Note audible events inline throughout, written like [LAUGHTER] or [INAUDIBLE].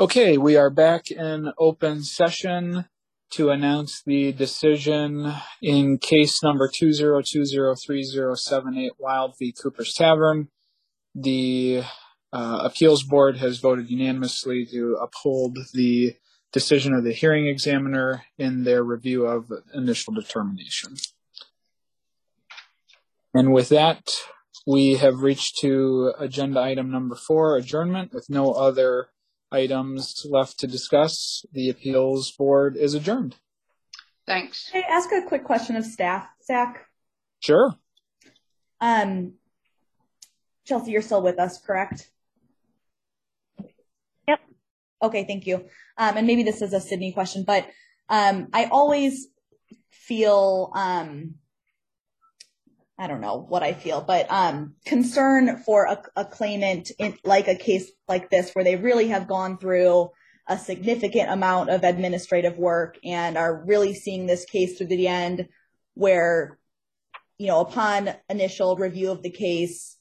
Okay, we are back in open session to announce the decision in case number 2020378 Wild v. Cooper's Tavern. The uh, appeals board has voted unanimously to uphold the decision of the hearing examiner in their review of initial determination. And with that, we have reached to agenda item number four, adjournment, with no other items left to discuss. The appeals board is adjourned. Thanks. Can I ask a quick question of staff, Zach? Sure. Um, Chelsea, you're still with us, correct? Yep. Okay, thank you. Um, and maybe this is a Sydney question, but um, I always feel um, I don't know what I feel, but um, concern for a, a claimant in like a case like this where they really have gone through a significant amount of administrative work and are really seeing this case through the end where you know upon initial review of the case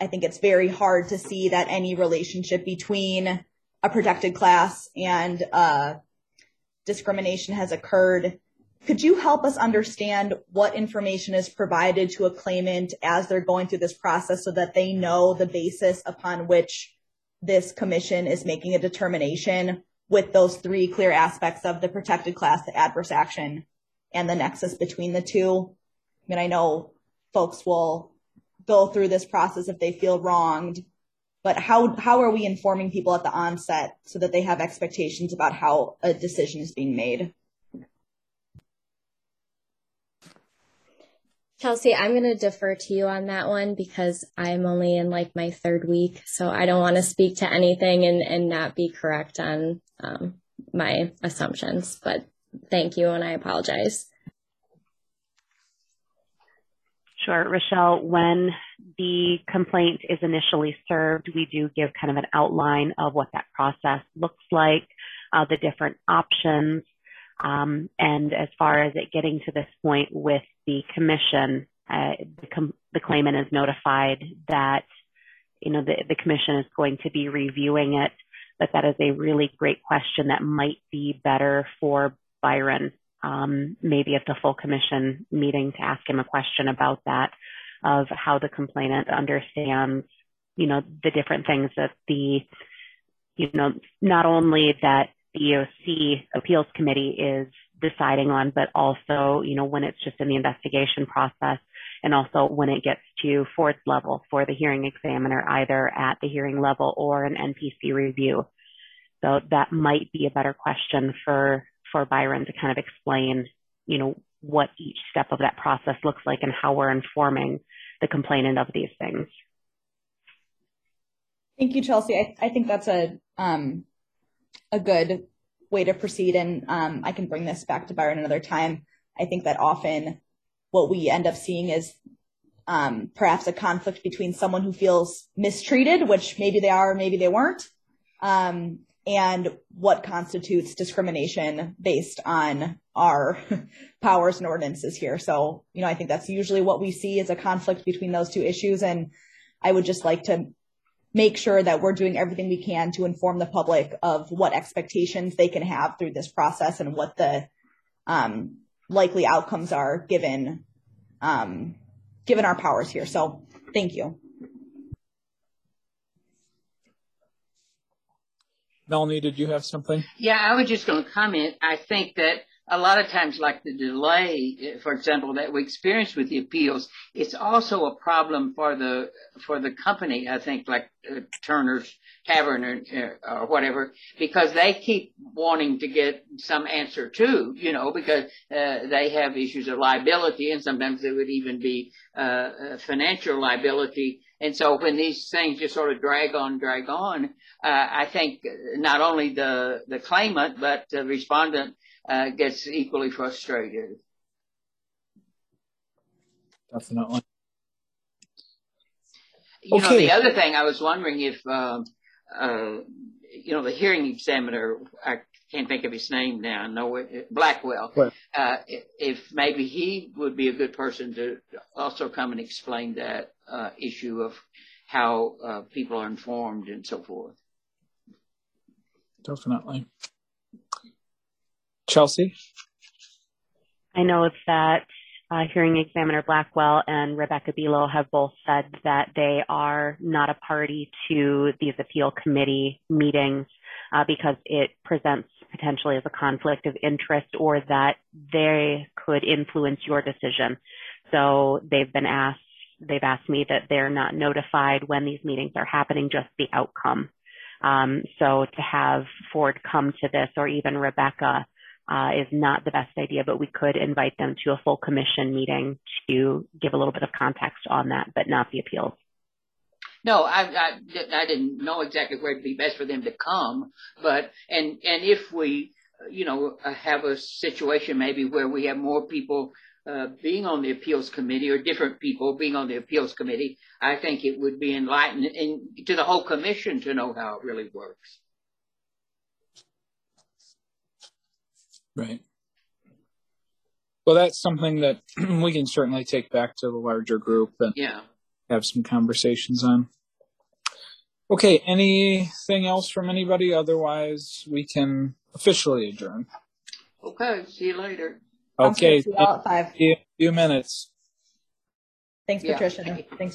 i think it's very hard to see that any relationship between a protected class and uh, discrimination has occurred could you help us understand what information is provided to a claimant as they're going through this process so that they know the basis upon which this commission is making a determination with those three clear aspects of the protected class, the adverse action, and the nexus between the two? I mean, I know folks will go through this process if they feel wronged, but how how are we informing people at the onset so that they have expectations about how a decision is being made? Chelsea, I'm going to defer to you on that one because I'm only in like my third week. So I don't want to speak to anything and, and not be correct on um, my assumptions. But thank you and I apologize. Sure. Rochelle, when the complaint is initially served, we do give kind of an outline of what that process looks like, uh, the different options, um, and as far as it getting to this point with the commission, uh, the, com- the, claimant is notified that, you know, the, the commission is going to be reviewing it, but that is a really great question that might be better for Byron, um, maybe at the full commission meeting to ask him a question about that, of how the complainant understands, you know, the different things that the, you know, not only that EOC appeals committee is deciding on, but also, you know, when it's just in the investigation process and also when it gets to fourth level for the hearing examiner, either at the hearing level or an NPC review. So that might be a better question for, for Byron to kind of explain, you know, what each step of that process looks like and how we're informing the complainant of these things. Thank you, Chelsea. I, I think that's a um, a good way to proceed. And um, I can bring this back to Byron another time. I think that often what we end up seeing is um, perhaps a conflict between someone who feels mistreated, which maybe they are, maybe they weren't, um, and what constitutes discrimination based on our [LAUGHS] powers and ordinances here. So, you know, I think that's usually what we see is a conflict between those two issues. And I would just like to make sure that we're doing everything we can to inform the public of what expectations they can have through this process and what the um, likely outcomes are given um, given our powers here. So thank you. Melanie, did you have something? Yeah, I was just going to comment. I think that a lot of times, like the delay, for example, that we experienced with the appeals, it's also a problem for the for the company. I think, like uh, Turner's Tavern or, uh, or whatever, because they keep wanting to get some answer too. You know, because uh, they have issues of liability, and sometimes it would even be uh, financial liability. And so, when these things just sort of drag on, drag on, uh, I think not only the the claimant but the respondent uh, gets equally frustrated. Definitely. You okay. know, the other thing I was wondering if, uh, uh, you know, the hearing examiner, I can't think of his name now, I know it, Blackwell, uh, if maybe he would be a good person to also come and explain that uh, issue of how uh, people are informed and so forth. definitely. Chelsea? I know that uh, hearing examiner Blackwell and Rebecca Bilo have both said that they are not a party to these appeal committee meetings uh, because it presents potentially as a conflict of interest or that they could influence your decision. So they've been asked, they've asked me that they're not notified when these meetings are happening, just the outcome. Um, so to have Ford come to this or even Rebecca uh, is not the best idea, but we could invite them to a full commission meeting to give a little bit of context on that, but not the appeals. No, I, I, I didn't know exactly where it'd be best for them to come, but, and, and if we, you know, have a situation maybe where we have more people uh, being on the appeals committee or different people being on the appeals committee, I think it would be enlightening to the whole commission to know how it really works. Right. Well, that's something that [CLEARS THROAT] we can certainly take back to the larger group and Yeah. have some conversations on. Okay, anything else from anybody? Otherwise, we can officially adjourn. Okay. See you later. Okay, See you all at five. see in a few minutes. Thanks, Yeah. Patricia. Thanks,